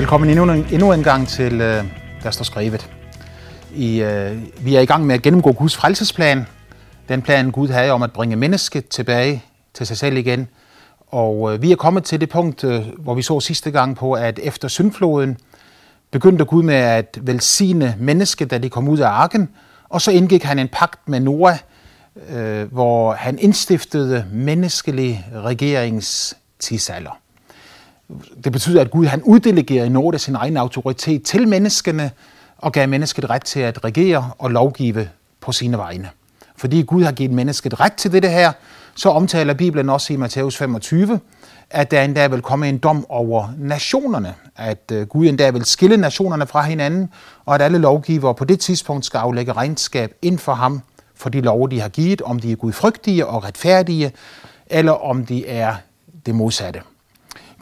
Velkommen endnu en, endnu en gang til øh, Der står skrevet. I, øh, vi er i gang med at gennemgå Guds frelsesplan. Den plan, Gud havde om at bringe mennesket tilbage til sig selv igen. Og øh, vi er kommet til det punkt, øh, hvor vi så sidste gang på, at efter syndfloden begyndte Gud med at velsigne mennesket, da de kom ud af arken. Og så indgik han en pagt med Noah, øh, hvor han indstiftede menneskelig regeringstidsalder. Det betyder, at Gud han uddelegerer noget af sin egen autoritet til menneskene og gav mennesket ret til at regere og lovgive på sine vegne. Fordi Gud har givet mennesket ret til det her, så omtaler Bibelen også i Matthæus 25, at der endda vil komme en dom over nationerne, at øh, Gud endda vil skille nationerne fra hinanden, og at alle lovgivere på det tidspunkt skal aflægge regnskab ind for ham for de love, de har givet, om de er gudfrygtige og retfærdige, eller om de er det modsatte.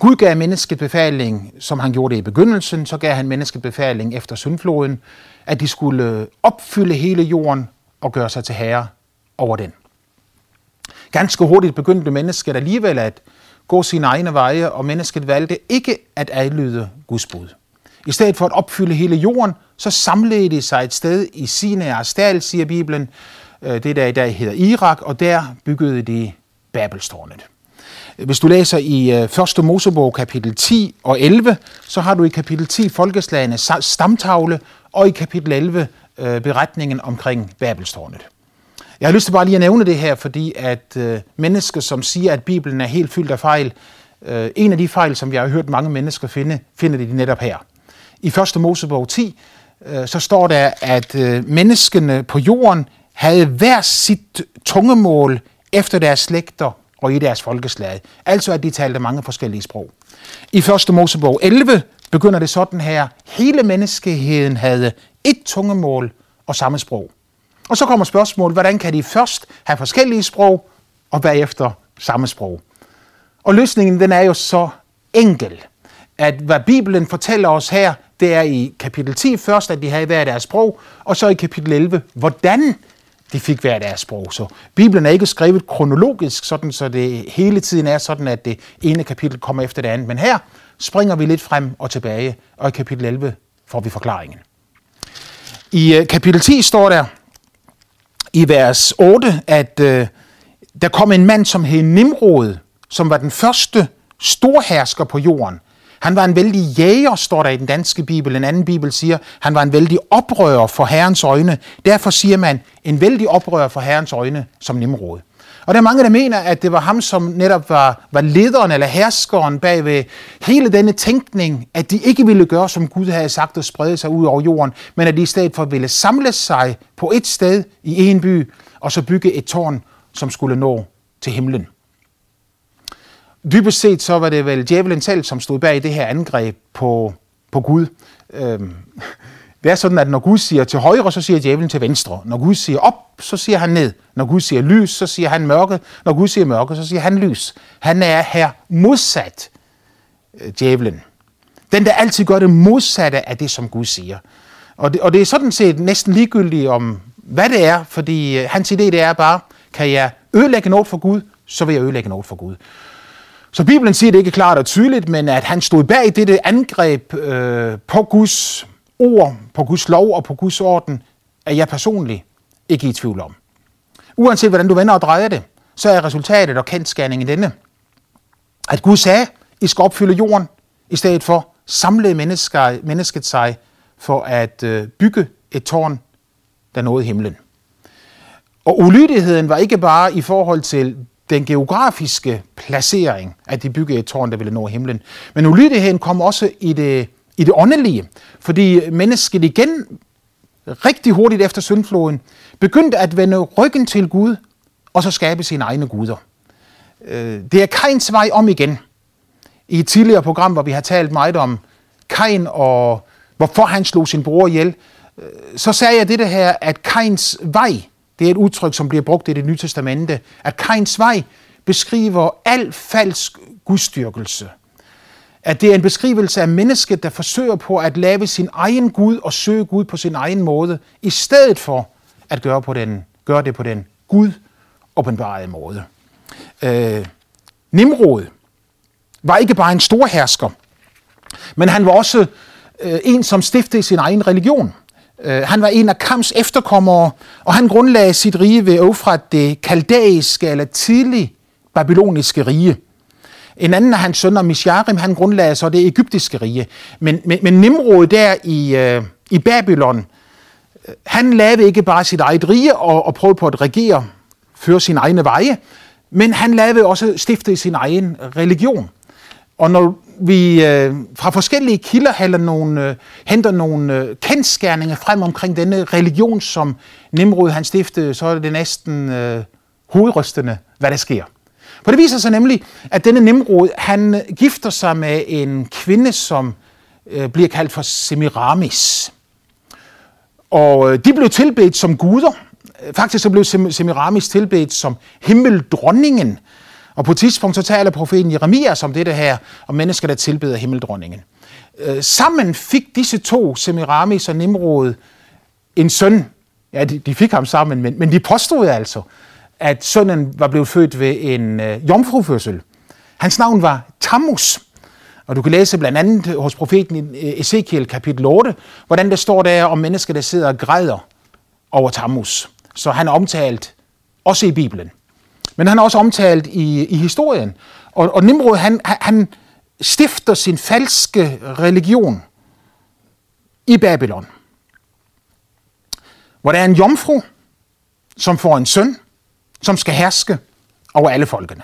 Gud gav mennesket befaling, som han gjorde det i begyndelsen, så gav han mennesket befaling efter syndfloden, at de skulle opfylde hele jorden og gøre sig til herre over den. Ganske hurtigt begyndte mennesket alligevel at gå sine egne veje, og mennesket valgte ikke at adlyde Guds bud. I stedet for at opfylde hele jorden, så samlede de sig et sted i sine Arstal, siger Bibelen, øh, det der i dag hedder Irak, og der byggede de Babelstårnet. Hvis du læser i øh, 1. Mosebog kapitel 10 og 11, så har du i kapitel 10 folkeslagenes stamtavle, og i kapitel 11 øh, beretningen omkring Babelstårnet. Jeg har lyst til bare lige at nævne det her, fordi at øh, mennesker, som siger, at Bibelen er helt fyldt af fejl, en af de fejl, som jeg har hørt mange mennesker finde, finder de netop her. I 1. Mosebog 10, så står der, at menneskene på jorden havde hver sit tungemål efter deres slægter og i deres folkeslag. Altså at de talte mange forskellige sprog. I 1. Mosebog 11 begynder det sådan her. Hele menneskeheden havde et tungemål og samme sprog. Og så kommer spørgsmålet, hvordan kan de først have forskellige sprog, og bagefter samme sprog? Og løsningen den er jo så enkel, at hvad Bibelen fortæller os her, det er i kapitel 10 først, at de havde hver deres sprog, og så i kapitel 11, hvordan de fik hver deres sprog. Så Bibelen er ikke skrevet kronologisk, sådan, så det hele tiden er sådan, at det ene kapitel kommer efter det andet. Men her springer vi lidt frem og tilbage, og i kapitel 11 får vi forklaringen. I øh, kapitel 10 står der i vers 8, at øh, der kom en mand, som hed Nimrod, som var den første storhersker på jorden. Han var en vældig jæger, står der i den danske bibel. En anden bibel siger, han var en vældig oprører for Herrens øjne. Derfor siger man, en vældig oprører for Herrens øjne som Nimrod. Og der er mange, der mener, at det var ham, som netop var, var lederen eller herskeren bag ved hele denne tænkning, at de ikke ville gøre, som Gud havde sagt og sprede sig ud over jorden, men at de i stedet for ville samle sig på et sted i en by, og så bygge et tårn, som skulle nå til himlen. Dybest set så var det vel djævelen selv, som stod bag det her angreb på, på Gud. Øhm, det er sådan, at når Gud siger til højre, så siger djævelen til venstre. Når Gud siger op, så siger han ned. Når Gud siger lys, så siger han mørke. Når Gud siger mørke, så siger han lys. Han er her modsat øh, djævelen. Den, der altid gør det modsatte af det, som Gud siger. Og det, og det er sådan set næsten ligegyldigt om, hvad det er, fordi øh, hans idé det er bare, kan jeg ødelægge noget for Gud, så vil jeg ødelægge noget for Gud. Så Bibelen siger det ikke klart og tydeligt, men at han stod bag dette angreb øh, på Guds ord, på Guds lov og på Guds orden, er jeg personligt ikke i tvivl om. Uanset hvordan du vender og drejer det, så er resultatet og kendskærningen denne. At Gud sagde, I skal opfylde jorden, i stedet for samlede mennesker, mennesket sig for at øh, bygge et tårn, der nåede himlen. Og ulydigheden var ikke bare i forhold til den geografiske placering, at de byggede et tårn, der ville nå himlen. Men ulydigheden kom også i det, i det åndelige, fordi mennesket igen rigtig hurtigt efter syndfloden begyndte at vende ryggen til Gud, og så skabe sine egne guder. Øh, det er Kains vej om igen. I et tidligere program, hvor vi har talt meget om Kain og hvorfor han slog sin bror ihjel, øh, så sagde jeg det her, at Kains vej, det er et udtryk, som bliver brugt i det nye testamente, at Kains vej beskriver al falsk gudstyrkelse. At det er en beskrivelse af mennesket, der forsøger på at lave sin egen Gud og søge Gud på sin egen måde, i stedet for at gøre, på den, gøre det på den Gud åbenbarede måde. Øh, Nimrod var ikke bare en stor hersker. Men han var også øh, en, som stiftede sin egen religion. Øh, han var en af Kams efterkommere, og han grundlagde sit rige ved Eufrat det kaldæiske eller tidlig babyloniske rige. En anden af hans sønner, Misharim, han grundlagde så det egyptiske rige. Men, men, men Nimrod der i, øh, i Babylon, øh, han lavede ikke bare sit eget rige og, og prøvede på at regere, føre sine egne veje, men han lavede også stiftede sin egen religion. Og når vi øh, fra forskellige kilder hælder nogle, øh, henter nogle øh, kendskærninger frem omkring denne religion, som Nimrod han stiftede, så er det næsten øh, hovedrystende, hvad der sker. For det viser sig nemlig, at denne Nimrod, han øh, gifter sig med en kvinde, som øh, bliver kaldt for Semiramis. Og øh, de blev tilbedt som guder. Faktisk så blev Semiramis tilbedt som himmeldronningen. Og på et tidspunkt så taler profeten Jeremias om det her, om mennesker, der tilbeder himmeldronningen. Øh, sammen fik disse to, Semiramis og Nimrod, en søn. Ja, de, de fik ham sammen, men, men de påstod altså, at sønnen var blevet født ved en øh, jomfrufødsel. Hans navn var Tammuz. Og du kan læse blandt andet hos profeten øh, Ezekiel kapitel 8, hvordan der står der om mennesker, der sidder og græder over Tammuz. Så han er omtalt også i Bibelen. Men han er også omtalt i, i historien. Og, og Nimrod, han, han stifter sin falske religion i Babylon. Hvor der er en jomfru, som får en søn, som skal herske over alle folkene.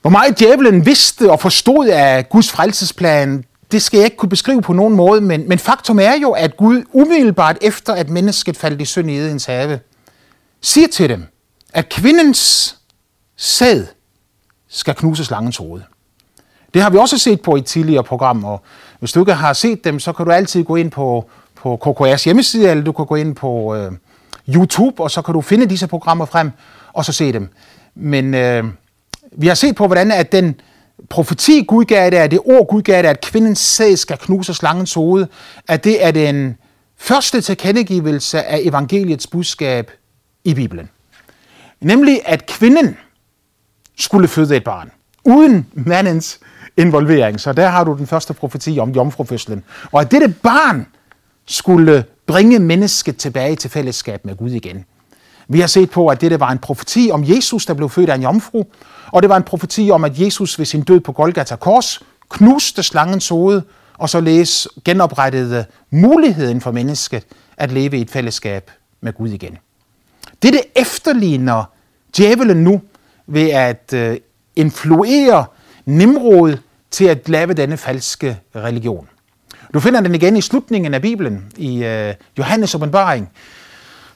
Hvor meget djævlen vidste og forstod af Guds frelsesplan, det skal jeg ikke kunne beskrive på nogen måde, men, men faktum er jo, at Gud umiddelbart efter, at mennesket faldt i synd i Edens have, siger til dem, at kvindens sæd skal knuse slangens hoved. Det har vi også set på i et tidligere program, og hvis du ikke har set dem, så kan du altid gå ind på, på KKR's hjemmeside, eller du kan gå ind på øh, YouTube, og så kan du finde disse programmer frem, og så se dem. Men øh, vi har set på, hvordan at den profeti Gud gav det, at det ord Gud gav det, at kvindens sæd skal knuse slangens hoved, at det er den første tilkendegivelse af evangeliets budskab i Bibelen. Nemlig, at kvinden skulle føde et barn, uden mandens involvering. Så der har du den første profeti om jomfrufødslen. Og at dette barn skulle bringe mennesket tilbage til fællesskab med Gud igen. Vi har set på, at dette var en profeti om Jesus, der blev født af en jomfru, og det var en profeti om, at Jesus ved sin død på Golgata Kors knuste slangens hoved, og så læs genoprettede muligheden for mennesket at leve i et fællesskab med Gud igen. Det, det efterligner djævelen nu ved at øh, influere Nimrod til at lave denne falske religion. Du finder den igen i slutningen af Bibelen, i øh, Johannes åbenbaring,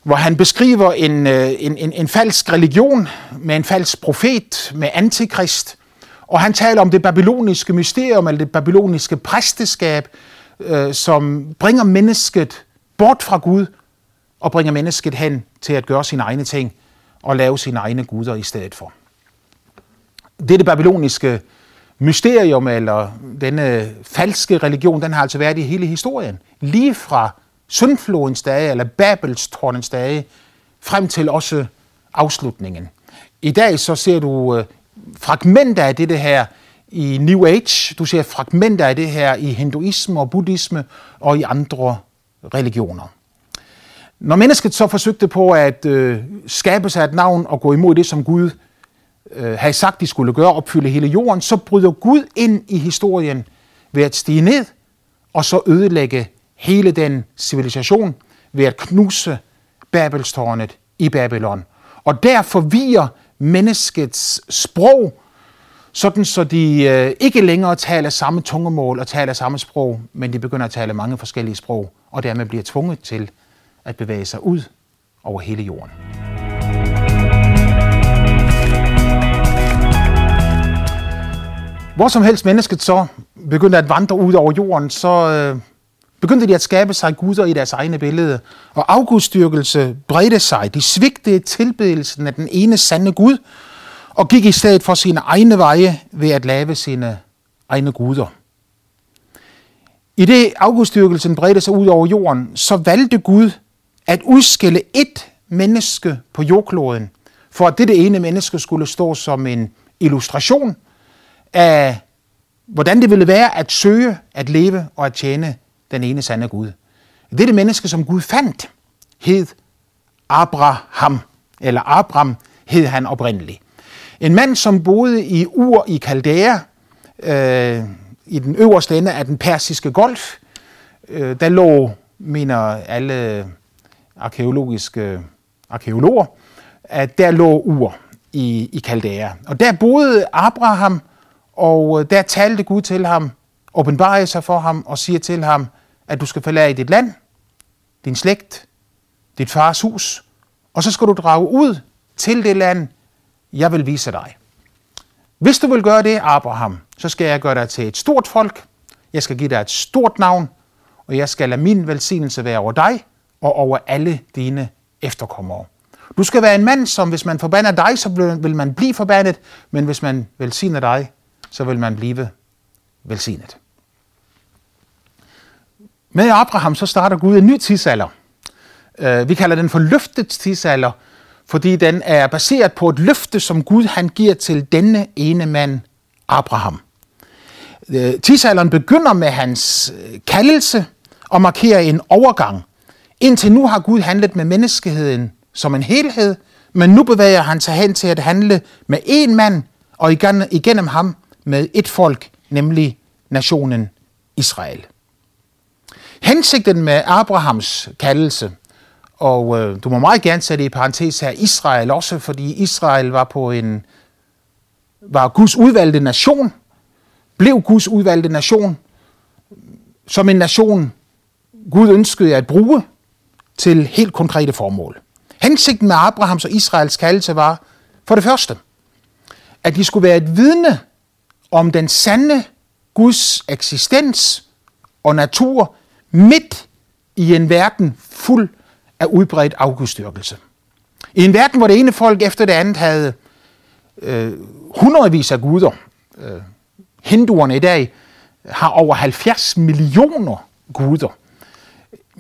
hvor han beskriver en, øh, en, en, en falsk religion med en falsk profet, med antikrist, og han taler om det babyloniske mysterium, eller det babyloniske præsteskab, øh, som bringer mennesket bort fra Gud, og bringer mennesket hen til at gøre sine egne ting, og lave sine egne guder i stedet for. Det det babyloniske mysterium, eller denne falske religion, den har altså været i hele historien. Lige fra syndflodens dage, eller Babelstårnens dage, frem til også afslutningen. I dag så ser du øh, fragmenter af det her i New Age, du ser fragmenter af det her i hinduisme og buddhisme og i andre religioner. Når mennesket så forsøgte på at øh, skabe sig et navn og gå imod det, som Gud øh, havde sagt, de skulle gøre, opfylde hele jorden, så bryder Gud ind i historien ved at stige ned og så ødelægge hele den civilisation ved at knuse Babelstårnet i Babylon. Og der forvirrer menneskets sprog, sådan så de øh, ikke længere taler samme tungemål og taler samme sprog, men de begynder at tale mange forskellige sprog, og dermed bliver tvunget til at bevæge sig ud over hele jorden. Hvor som helst mennesket så begyndte at vandre ud over jorden, så øh, begyndte de at skabe sig guder i deres egne billede. Og afgudstyrkelse bredte sig. De svigtede tilbedelsen af den ene sande Gud, og gik i stedet for sine egne veje ved at lave sine egne guder. I det afgudstyrkelsen bredte sig ud over jorden, så valgte Gud at udskille et menneske på jordkloden, for at dette ene menneske skulle stå som en illustration af hvordan det ville være at søge, at leve og at tjene den ene sande Gud. Dette menneske, som Gud fandt, hed Abraham, eller Abram hed han oprindeligt. En mand, som boede i Ur i Kaldæa, øh, i den øverste ende af den persiske golf. Øh, der lå, mener alle arkeologiske arkeologer, at der lå Ur i, i Kaldæa. Og der boede Abraham, og øh, der talte Gud til ham, åbenbarede sig for ham og siger til ham, at du skal forlade dit land, din slægt, dit fars hus, og så skal du drage ud til det land, jeg vil vise dig. Hvis du vil gøre det, Abraham, så skal jeg gøre dig til et stort folk, jeg skal give dig et stort navn, og jeg skal lade min velsignelse være over dig og over alle dine efterkommere. Du skal være en mand, som hvis man forbander dig, så vil man blive forbandet, men hvis man velsigner dig, så vil man blive velsignet. Med Abraham så starter Gud en ny tidsalder. Øh, vi kalder den for løftets tidsalder, fordi den er baseret på et løfte, som Gud han giver til denne ene mand, Abraham. Øh, tidsalderen begynder med hans øh, kaldelse og markerer en overgang. Indtil nu har Gud handlet med menneskeheden som en helhed, men nu bevæger han sig hen til at handle med én mand, og igennem ham med et folk, nemlig nationen Israel. Hensigten med Abrahams kaldelse, og øh, du må meget gerne sætte i parentes her Israel også, fordi Israel var på en var Guds udvalgte nation, blev Guds udvalgte nation, som en nation Gud ønskede at bruge til helt konkrete formål. Hensigten med Abrahams og Israels kaldelse var for det første, at de skulle være et vidne om den sande Guds eksistens og natur midt i en verden fuld af udbredt afgudstyrkelse. I en verden, hvor det ene folk efter det andet havde øh, hundredvis af guder. Øh, hinduerne i dag har over 70 millioner guder.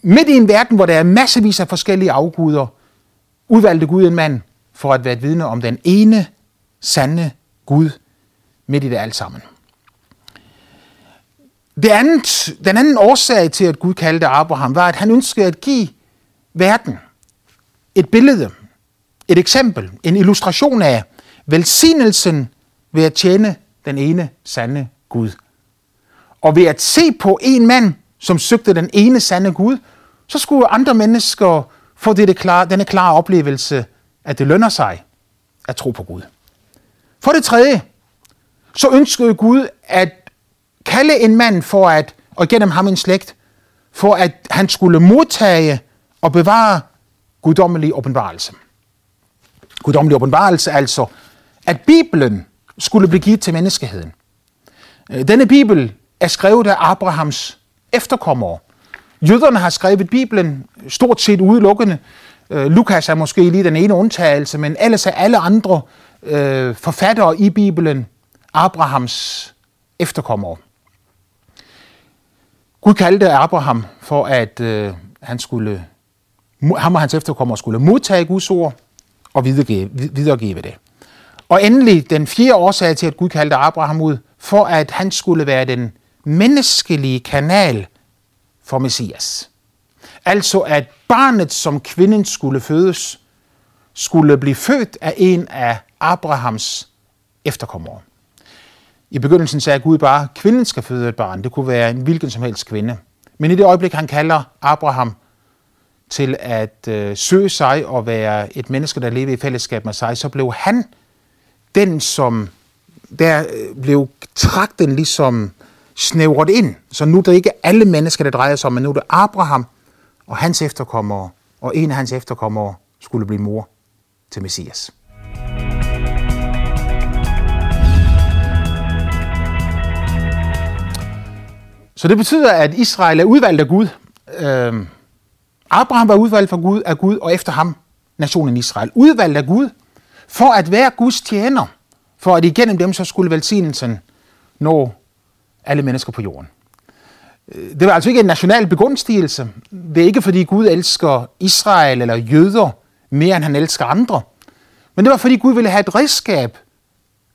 Midt i en verden, hvor der er massevis af forskellige afguder, udvalgte Gud en mand for at være et vidne om den ene sande Gud midt i det alt sammen. Det andet, den anden årsag til, at Gud kaldte Abraham, var, at han ønskede at give verden et billede, et eksempel, en illustration af velsignelsen ved at tjene den ene sande Gud. Og ved at se på en mand, som søgte den ene sande Gud, så skulle andre mennesker få det klare, denne klare oplevelse, at det lønner sig at tro på Gud. For det tredje, så ønskede Gud at kalde en mand for at, og gennem ham en slægt, for at han skulle modtage og bevare guddommelig åbenbarelse. Guddommelig åbenbarelse altså, at Bibelen skulle blive givet til menneskeheden. Øh, denne Bibel er skrevet af Abrahams efterkommere. Jøderne har skrevet Bibelen stort set udelukkende. Øh, Lukas er måske lige den ene undtagelse, men ellers er alle andre øh, forfattere i Bibelen Abrahams efterkommere. Gud kaldte Abraham for, at øh, han skulle, ham og hans efterkommere skulle modtage Guds ord og videregive, videregive det. Og endelig den fjerde årsag til, at Gud kaldte Abraham ud, for at han skulle være den menneskelige kanal for Messias. Altså at barnet, som kvinden skulle fødes, skulle blive født af en af Abrahams efterkommere. I begyndelsen sagde Gud bare, at kvinden skal føde et barn. Det kunne være en hvilken som helst kvinde. Men i det øjeblik, han kalder Abraham til at øh, søge sig og være et menneske, der lever i fællesskab med sig, så blev han den, som der øh, blev trakten ligesom snævret ind. Så nu er det ikke alle mennesker, der drejer sig om, men nu er det Abraham og hans efterkommere, og en af hans efterkommere skulle blive mor til Messias. Så det betyder, at Israel er udvalgt af Gud. Øh, Abraham var udvalgt for Gud, af Gud, og efter ham nationen Israel. Udvalgt af Gud for at være Guds tjener, for at igennem dem så skulle velsignelsen nå alle mennesker på jorden. Øh, det var altså ikke en national begunstigelse. Det er ikke, fordi Gud elsker Israel eller jøder mere, end han elsker andre. Men det var, fordi Gud ville have et redskab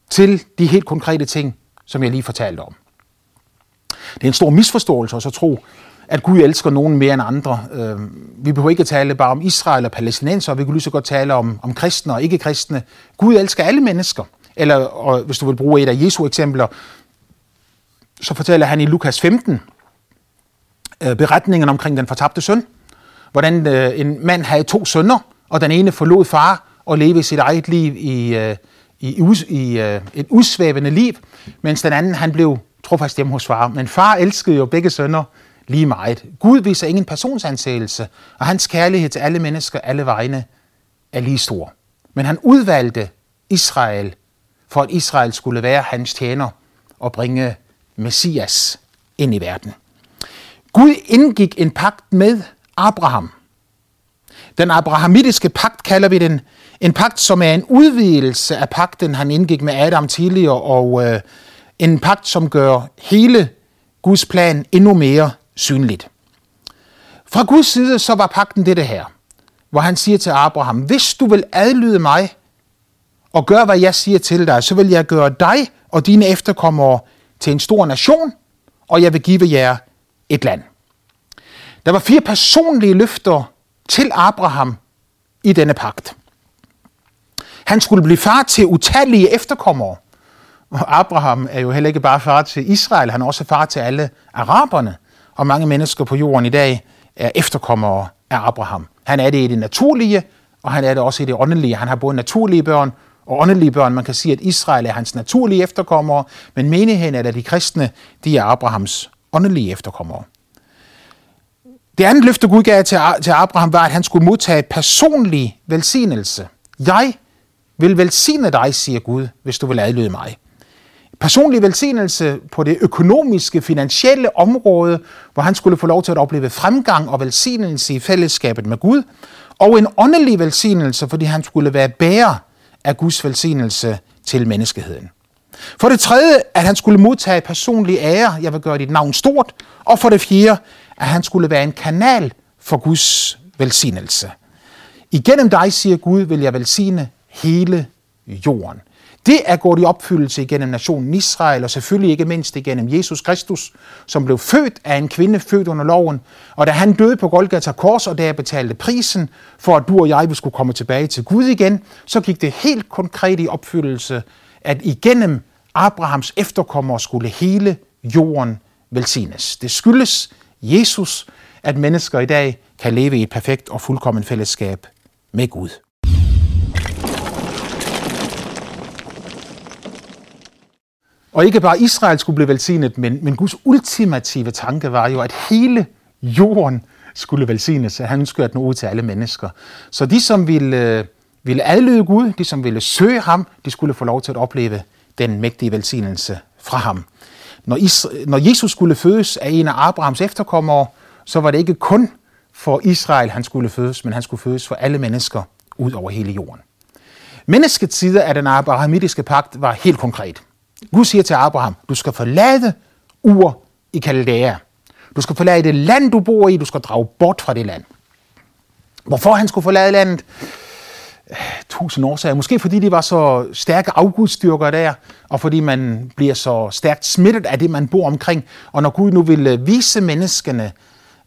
til de helt konkrete ting, som jeg lige fortalte om. Det er en stor misforståelse at så tro, at Gud elsker nogen mere end andre. Øh, vi behøver ikke at tale bare om Israel og palæstinenser, vi kan lige så godt tale om, om kristne og ikke-kristne. Gud elsker alle mennesker. Eller og hvis du vil bruge et af Jesu eksempler, så fortæller han i Lukas 15 øh, beretningen omkring den fortabte søn. Hvordan øh, en mand havde to sønner, og den ene forlod far og levede sit eget liv i, øh, i, i, i øh, et udsvævende liv, mens den anden han blev trofast hjemme hos far. Men far elskede jo begge sønner lige meget. Gud viser ingen personsansættelse, og hans kærlighed til alle mennesker, alle vegne, er lige stor. Men han udvalgte Israel, for at Israel skulle være hans tjener og bringe Messias ind i verden. Gud indgik en pagt med Abraham. Den abrahamitiske pagt kalder vi den en pagt, som er en udvidelse af pagten, han indgik med Adam tidligere, og øh, en pagt, som gør hele Guds plan endnu mere synligt. Fra Guds side så var pagten dette her, hvor han siger til Abraham, hvis du vil adlyde mig og gøre, hvad jeg siger til dig, så vil jeg gøre dig og dine efterkommere til en stor nation, og jeg vil give jer et land. Der var fire personlige løfter til Abraham i denne pagt. Han skulle blive far til utallige efterkommere. Og Abraham er jo heller ikke bare far til Israel, han er også far til alle araberne. Og mange mennesker på jorden i dag er efterkommere af Abraham. Han er det i det naturlige, og han er det også i det åndelige. Han har både naturlige børn og åndelige børn. Man kan sige, at Israel er hans naturlige efterkommere, men menigheden er de kristne, de er Abrahams åndelige efterkommere. Det andet løfte, Gud gav til, til Abraham, var, at han skulle modtage personlig velsignelse. Jeg vil velsigne dig, siger Gud, hvis du vil adlyde mig. Personlig velsignelse på det økonomiske, finansielle område, hvor han skulle få lov til at opleve fremgang og velsignelse i fællesskabet med Gud, og en åndelig velsignelse, fordi han skulle være bærer af Guds velsignelse til menneskeheden. For det tredje, at han skulle modtage personlig ære, jeg vil gøre dit navn stort, og for det fjerde, at han skulle være en kanal for Guds velsignelse. Igennem dig, siger Gud, vil jeg velsigne hele jorden. Det er gået i opfyldelse igennem nationen Israel, og selvfølgelig ikke mindst igennem Jesus Kristus, som blev født af en kvinde født under loven. Og da han døde på Golgata Kors, og der betalte prisen for, at du og jeg skulle komme tilbage til Gud igen, så gik det helt konkret i opfyldelse, at igennem Abrahams efterkommere skulle hele jorden velsignes. Det skyldes Jesus, at mennesker i dag kan leve i et perfekt og fuldkommen fællesskab med Gud. Og ikke bare Israel skulle blive velsignet, men, men Guds ultimative tanke var jo, at hele jorden skulle velsignes. Han ønskede at nå ud til alle mennesker. Så de, som ville, øh, ville adlyde Gud, de, som ville søge ham, de skulle få lov til at opleve den mægtige velsignelse fra ham. Når, Isra- når Jesus skulle fødes af en af Abrahams efterkommere, så var det ikke kun for Israel, han skulle fødes, men han skulle fødes for alle mennesker ud over hele jorden. Menneskets side af den abrahamitiske pagt var helt konkret. Gud siger til Abraham, du skal forlade Ur i Kaldæa. Du skal forlade det land, du bor i. Du skal drage bort fra det land. Hvorfor han skulle forlade landet? Tusind årsager. Måske fordi de var så stærke afgudstyrker der, og fordi man bliver så stærkt smittet af det, man bor omkring. Og når Gud nu vil øh, vise menneskene,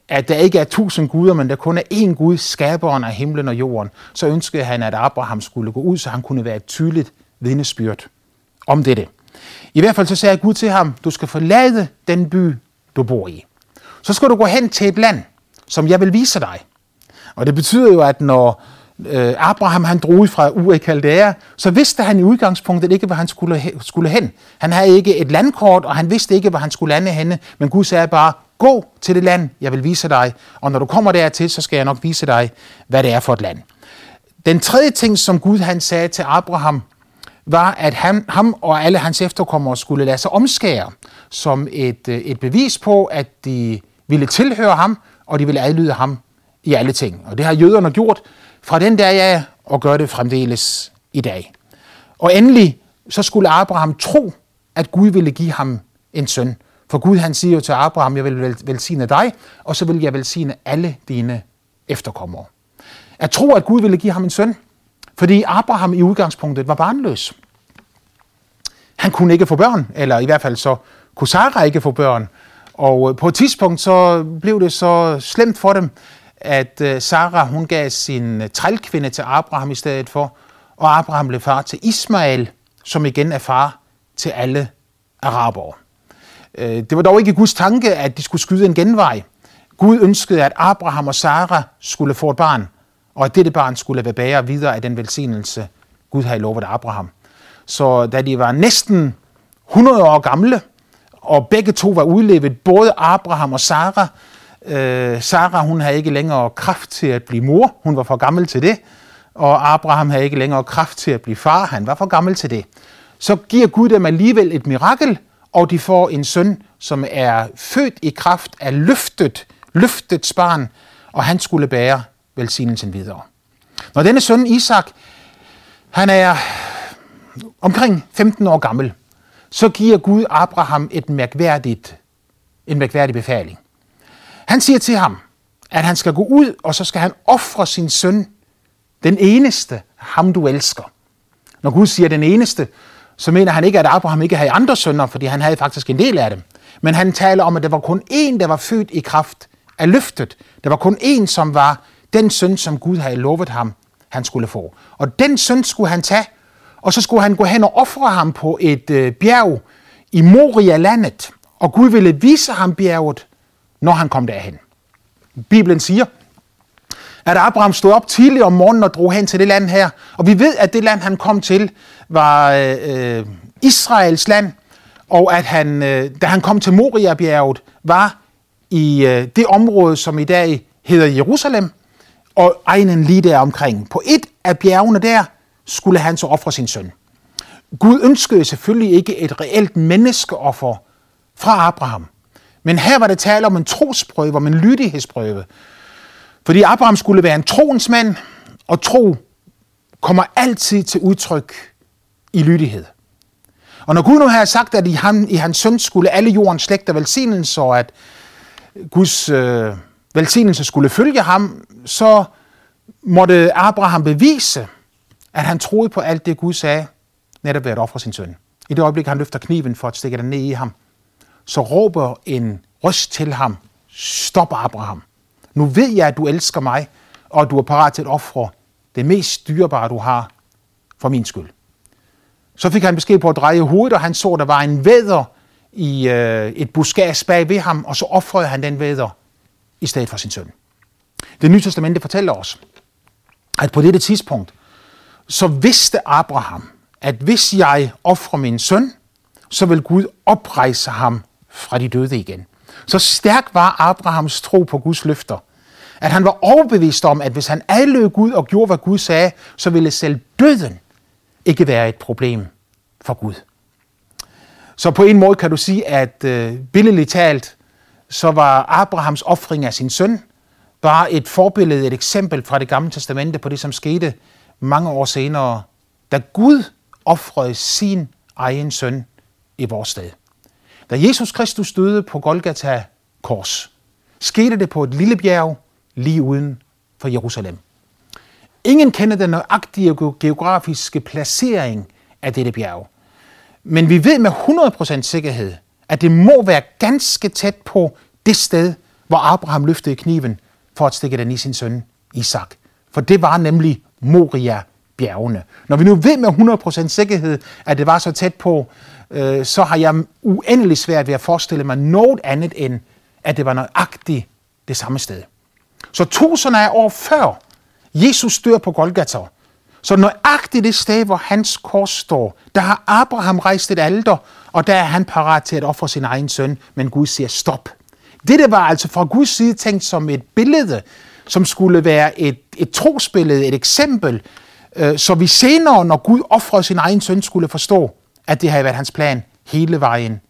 at der ikke er tusind guder, men der kun er én Gud, skaberen af himlen og jorden, så ønskede han, at Abraham skulle gå ud, så han kunne være et tydeligt vidnesbyrd om dette. I hvert fald så sagde Gud til ham, du skal forlade den by, du bor i. Så skal du gå hen til et land, som jeg vil vise dig. Og det betyder jo, at når øh, Abraham han drog fra Ur i Kaldæa, så vidste han i udgangspunktet ikke, hvor han skulle, skulle hen. Han havde ikke et landkort, og han vidste ikke, hvor han skulle lande henne, men Gud sagde bare, gå til det land, jeg vil vise dig, og når du kommer dertil, så skal jeg nok vise dig, hvad det er for et land. Den tredje ting, som Gud han sagde til Abraham, var, at ham, ham og alle hans efterkommere skulle lade sig omskære som et, øh, et bevis på, at de ville tilhøre ham, og de ville adlyde ham i alle ting. Og det har jøderne gjort fra den dag af, og gør det fremdeles i dag. Og endelig, så skulle Abraham tro, at Gud ville give ham en søn. For Gud han siger jo til Abraham, jeg vil velsigne dig, og så vil jeg velsigne alle dine efterkommere. At tro, at Gud ville give ham en søn, fordi Abraham i udgangspunktet var barnløs. Han kunne ikke få børn, eller i hvert fald så kunne Sarah ikke få børn. Og øh, på et tidspunkt så blev det så slemt for dem, at øh, Sara Sarah hun gav sin øh, trælkvinde til Abraham i stedet for, og Abraham blev far til Ismael, som igen er far til alle arabere. Det var dog ikke Guds tanke, at de skulle skyde en genvej. Gud ønskede, at Abraham og Sarah skulle få et barn, og at dette barn skulle være bærer videre af den velsignelse, Gud havde lovet Abraham. Så da de var næsten 100 år gamle, og begge to var udlevet, både Abraham og Sarah, øh, Sarah hun havde ikke længere kraft til at blive mor, hun var for gammel til det, og Abraham havde ikke længere kraft til at blive far, han var for gammel til det. Så giver Gud dem alligevel et mirakel, og de får en søn, som er født i kraft af løftet, løftets barn, og han skulle bære velsignelsen videre. Når denne søn Isak, han er omkring 15 år gammel, så giver Gud Abraham et mærkværdigt, en mærkværdig befaling. Han siger til ham, at han skal gå ud, og så skal han ofre sin søn, den eneste, ham du elsker. Når Gud siger den eneste, så mener han ikke, at Abraham ikke havde andre sønner, fordi han havde faktisk en del af dem. Men han taler om, at der var kun én, der var født i kraft af løftet. Der var kun én, som var den søn, som Gud havde lovet ham, han skulle få. Og den søn skulle han tage, og så skulle han gå hen og ofre ham på et øh, bjerg i Moria-landet. Og Gud ville vise ham bjerget, når han kom derhen. Bibelen siger, at Abraham stod op tidligt om morgenen og drog hen til det land her. Og vi ved, at det land, han kom til, var øh, Israels land, og at han, øh, da han kom til Moria-bjerget, var i øh, det område, som i dag hedder Jerusalem, og egnen lige der omkring. På et af bjergene der skulle han så ofre sin søn. Gud ønskede selvfølgelig ikke et reelt menneskeoffer fra Abraham. Men her var det tale om en trosprøve, om en lydighedsprøve. Fordi Abraham skulle være en troens mand, og tro kommer altid til udtryk i lydighed. Og når Gud nu har sagt, at i, ham, i hans søn skulle alle jordens slægter velsignes, og at Guds øh, velsignelse skulle følge ham, så måtte Abraham bevise, at han troede på alt det, Gud sagde, netop ved at ofre sin søn. I det øjeblik, han løfter kniven for at stikke den ned i ham, så råber en røst til ham, stop Abraham. Nu ved jeg, at du elsker mig, og du er parat til at ofre det mest dyrebare, du har, for min skyld. Så fik han besked på at dreje hovedet, og han så, at der var en væder i øh, et buskads bag ved ham, og så offrede han den væder i stedet for sin søn. Det nye testamente fortæller os, at på dette tidspunkt, så vidste Abraham, at hvis jeg offrer min søn, så vil Gud oprejse ham fra de døde igen. Så stærk var Abrahams tro på Guds løfter, at han var overbevist om, at hvis han adlød Gud og gjorde, hvad Gud sagde, så ville selv døden ikke være et problem for Gud. Så på en måde kan du sige, at øh, billedligt talt, så var Abrahams offring af sin søn bare et forbillede, et eksempel fra det gamle testamente på det, som skete mange år senere, da Gud offrede sin egen søn i vores sted. Da Jesus Kristus døde på Golgata kors, skete det på et lille bjerg lige uden for Jerusalem. Ingen kender den nøjagtige geografiske placering af dette bjerg. Men vi ved med 100% sikkerhed, at det må være ganske tæt på det sted, hvor Abraham løftede kniven for at stikke den i sin søn Isak. For det var nemlig Moria bjergene. Når vi nu ved med 100% sikkerhed, at det var så tæt på, øh, så har jeg uendelig svært ved at forestille mig noget andet end, at det var nøjagtigt det samme sted. Så tusinder af år før Jesus dør på Golgata, så nøjagtigt det sted, hvor hans kors står, der har Abraham rejst et alter, og der er han parat til at ofre sin egen søn, men Gud siger stop. Dette var altså fra Guds side tænkt som et billede, som skulle være et, et trosbillede, et eksempel, øh, så vi senere, når Gud offrede sin egen søn, skulle forstå, at det havde været hans plan hele vejen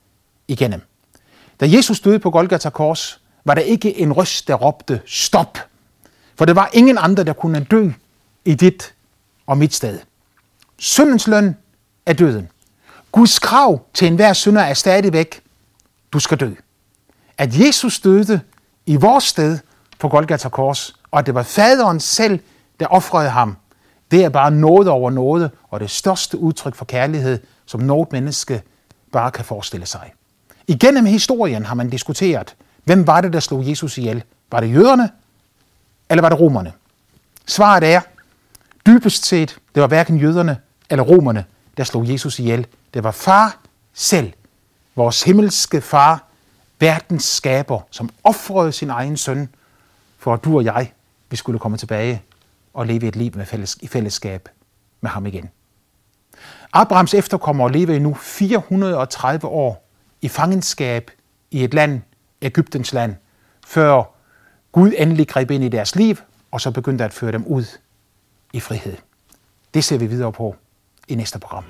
igennem. Da Jesus døde på Golgata Kors, var der ikke en røst, der råbte stop. For der var ingen andre, der kunne dø i dit og mit sted. Syndens løn er døden. Guds krav til enhver synder er stadigvæk, du skal dø. At Jesus døde i vores sted på Golgata Kors, og at det var faderen selv, der offrede ham, det er bare noget over noget, og det største udtryk for kærlighed, som noget menneske bare kan forestille sig. Igennem historien har man diskuteret, hvem var det, der slog Jesus ihjel? Var det jøderne, eller var det romerne? Svaret er, dybest set, det var hverken jøderne eller romerne, der slog Jesus ihjel. Det var far selv, vores himmelske far, verdens skaber, som offrede sin egen søn, for at du og jeg, vi skulle komme tilbage og leve et liv med fælles, i fællesskab med ham igen. Abrahams efterkommere lever nu 430 år i fangenskab i et land, Ægyptens land, før Gud endelig greb ind i deres liv, og så begyndte at føre dem ud i frihed. Det ser vi videre på i næste program.